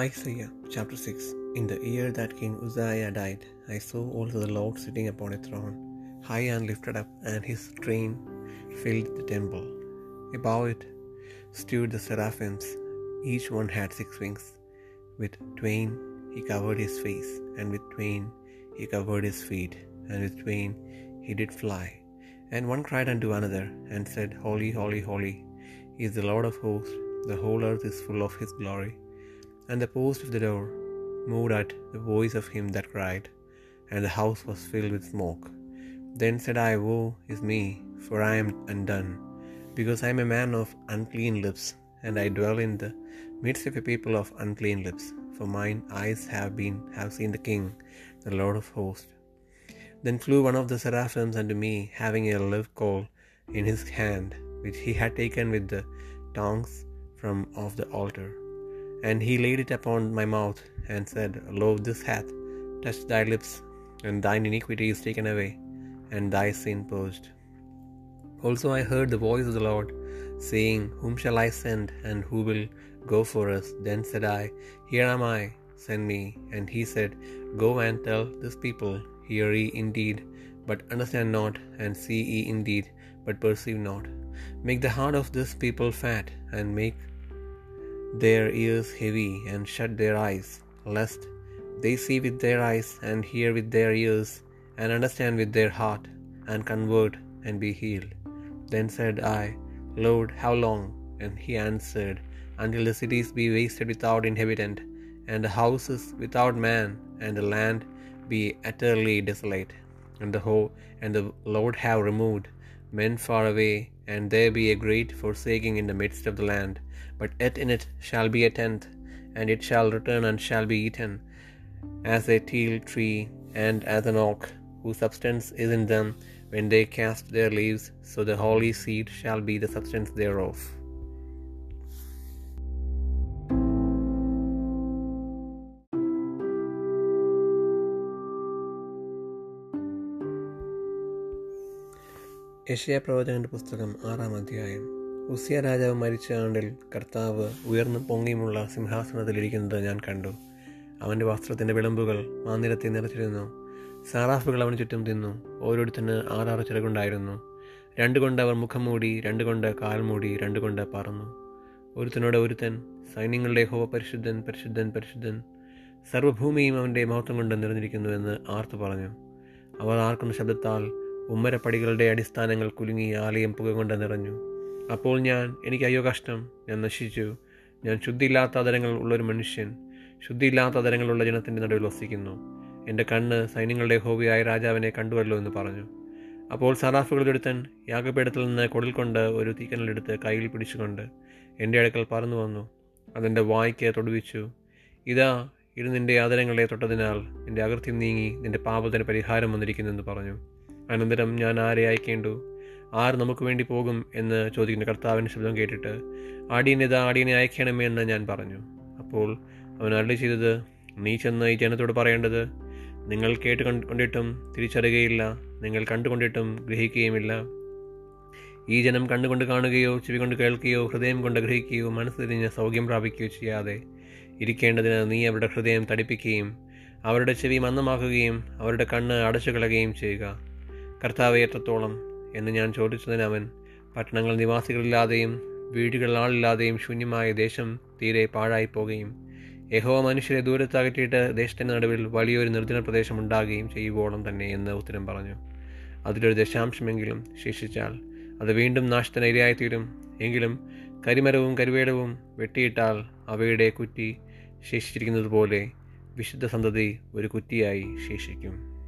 Isaiah chapter 6 In the year that King Uzziah died, I saw also the Lord sitting upon a throne, high and lifted up, and his train filled the temple. Above it stood the seraphims, each one had six wings. With twain he covered his face, and with twain he covered his feet, and with twain he did fly. And one cried unto another, and said, Holy, holy, holy is the Lord of hosts, the whole earth is full of his glory. And the post of the door moved at the voice of him that cried, and the house was filled with smoke. Then said I, Woe is me, for I am undone, because I am a man of unclean lips, and I dwell in the midst of a people of unclean lips. For mine eyes have been have seen the King, the Lord of hosts. Then flew one of the seraphims unto me, having a live coal in his hand, which he had taken with the tongs from off the altar. And he laid it upon my mouth, and said, Lo, this hath touched thy lips, and thine iniquity is taken away, and thy sin purged. Also I heard the voice of the Lord, saying, Whom shall I send, and who will go for us? Then said I, Here am I, send me. And he said, Go and tell this people, Hear ye indeed, but understand not, and see ye indeed, but perceive not. Make the heart of this people fat, and make their ears heavy, and shut their eyes, lest they see with their eyes, and hear with their ears, and understand with their heart, and convert, and be healed. Then said I, Lord, how long? And he answered, Until the cities be wasted without inhabitant, and the houses without man, and the land be utterly desolate. And the whole and the Lord have removed men far away, and there be a great forsaking in the midst of the land. But yet in it shall be a tenth, and it shall return and shall be eaten, as a teil tree and as an oak, whose substance is in them when they cast their leaves, so the holy seed shall be the substance thereof. യശയ പ്രവചകന്റെ പുസ്തകം ആറാം അധ്യായം. ഉസിയ രാജാവ് മരിച്ച ആണ്ടിൽ കർത്താവ് ഉയർന്നു പൊങ്ങിയുമുള്ള സിംഹാസനത്തിലിരിക്കുന്നത് ഞാൻ കണ്ടു. അവന്റെ വസ്ത്രത്തിന്റെ വിളമ്പുകൾ മാനിരത്തെ നിറച്ചിരുന്നു. സാറാഫുകൾ അവന് ചുറ്റും തിന്നു. ഓരോരുത്തന് ആറാറ് ചിറകുണ്ടായിരുന്നു. രണ്ടുകൊണ്ട് അവർ മുഖം മൂടി രണ്ടുകൊണ്ട് കാൽ മൂടി രണ്ടുകൊണ്ട് പറന്നു. ഒരുത്തനോട് ഒരുത്തൻ സൈന്യങ്ങളുടെ ഹോവ പരിശുദ്ധൻ പരിശുദ്ധൻ പരിശുദ്ധൻ. സർവഭൂമിയും അവന്റെ മഹത്വം കൊണ്ട് നിറഞ്ഞിരിക്കുന്നുവെന്ന് ആർത്തു പറഞ്ഞു. അവർ ആർക്കുന്ന ശബ്ദത്താൽ ഉമ്മരപ്പടികളുടെ അടിസ്ഥാനങ്ങൾ കുലുങ്ങി ആലയം പുക കൊണ്ട് നിറഞ്ഞു. അപ്പോൾ ഞാൻ എനിക്ക് അയ്യോ കഷ്ടം. ഞാൻ നശിച്ചു. ഞാൻ ശുദ്ധിയില്ലാത്ത അതരങ്ങൾ ഉള്ളൊരു മനുഷ്യൻ. ശുദ്ധിയില്ലാത്ത അതരങ്ങളുള്ള ജനത്തിന്റെ നടുവിൽ വസിക്കുന്നു. എന്റെ കണ്ണ് സൈന്യങ്ങളുടെ ഹോബിയായ രാജാവിനെ കണ്ടുവല്ലോ എന്ന് പറഞ്ഞു. അപ്പോൾ സറാഫുകളിലൊരുത്തൻ യാഗപീഠത്തിൽ നിന്ന് കൊടിൽ കൊണ്ട് ഒരു തീക്കനലെടുത്ത് കയ്യിൽ പിടിച്ചുകൊണ്ട് എന്റെ അടുക്കൽ പറന്നു വന്നു. അതെന്റെ വായ്ക്ക് തൊടുവിച്ചു. ഇതാ ഇത് നിന്റെ ആദരങ്ങളെ തൊട്ടതിനാൽ നിന്റെ അകൃത്യം നീങ്ങി നിന്റെ പാപത്തിന് പരിഹാരം വന്നിരിക്കുന്നെന്ന് പറഞ്ഞു. അനന്തരം ഞാൻ ആരെ അയക്കേണ്ടു? ആർ നമുക്ക് വേണ്ടി പോകും എന്ന് ചോദിക്കുന്ന കർത്താവിന്റെ ശബ്ദം കേട്ടിട്ട് ആടിയനിതാ ആടിയനെ അയക്കണമേ എന്ന് ഞാൻ പറഞ്ഞു. അപ്പോൾ അവൻ അരളി ചെയ്തത്? നീ ചെന്ന് ഈ ജനത്തോട് പറയേണ്ടത് നിങ്ങൾ കേട്ട് കൊണ്ടിട്ടും തിരിച്ചറിയുകയില്ല നിങ്ങൾ കണ്ടുകൊണ്ടിട്ടും ഗ്രഹിക്കുകയുമില്ല. ഈ ജനം കണ്ടുകൊണ്ട് കാണുകയോ ചെവി കൊണ്ട് കേൾക്കുകയോ ഹൃദയം കൊണ്ട് ഗ്രഹിക്കുകയോ മനസ്സ് തിരിഞ്ഞ് സൗഖ്യം പ്രാപിക്കുകയോ ചെയ്യാതെ ഇരിക്കേണ്ടതിന് നീ അവരുടെ ഹൃദയം തടിപ്പിക്കുകയും അവരുടെ ചെവി മന്ദമാക്കുകയും അവരുടെ കണ്ണ് അടച്ചു കളയുകയും ചെയ്യുക. കർത്താവ് എത്രത്തോളം എന്ന് ഞാൻ ചോദിച്ചതിന് അവൻ പട്ടണങ്ങൾ നിവാസികളില്ലാതെയും വീടുകൾ ആളില്ലാതെയും ശൂന്യമായ ദേശം തീരെ പാഴായി പോകുകയും യഹോവ മനുഷ്യരെ ദൂരത്ത് അകറ്റിയിട്ട് ദേശത്തിന്റെ നടുവിൽ വലിയൊരു നിർജന പ്രദേശം ഉണ്ടാകുകയും ചെയ്യുവോളം തന്നെ എന്ന് ഉത്തരം പറഞ്ഞു. അതിലൊരു ദശാംശമെങ്കിലും ശേഷിച്ചാൽ അത് വീണ്ടും നാശത്തിന് ഇരയായിത്തീരും എങ്കിലും കരിമരവും കരുവേടവും വെട്ടിയിട്ടാൽ അവയുടെ കുറ്റി ശേഷിച്ചിരിക്കുന്നത് പോലെ വിശുദ്ധ സന്തതി ഒരു കുറ്റിയായി ശേഷിക്കും.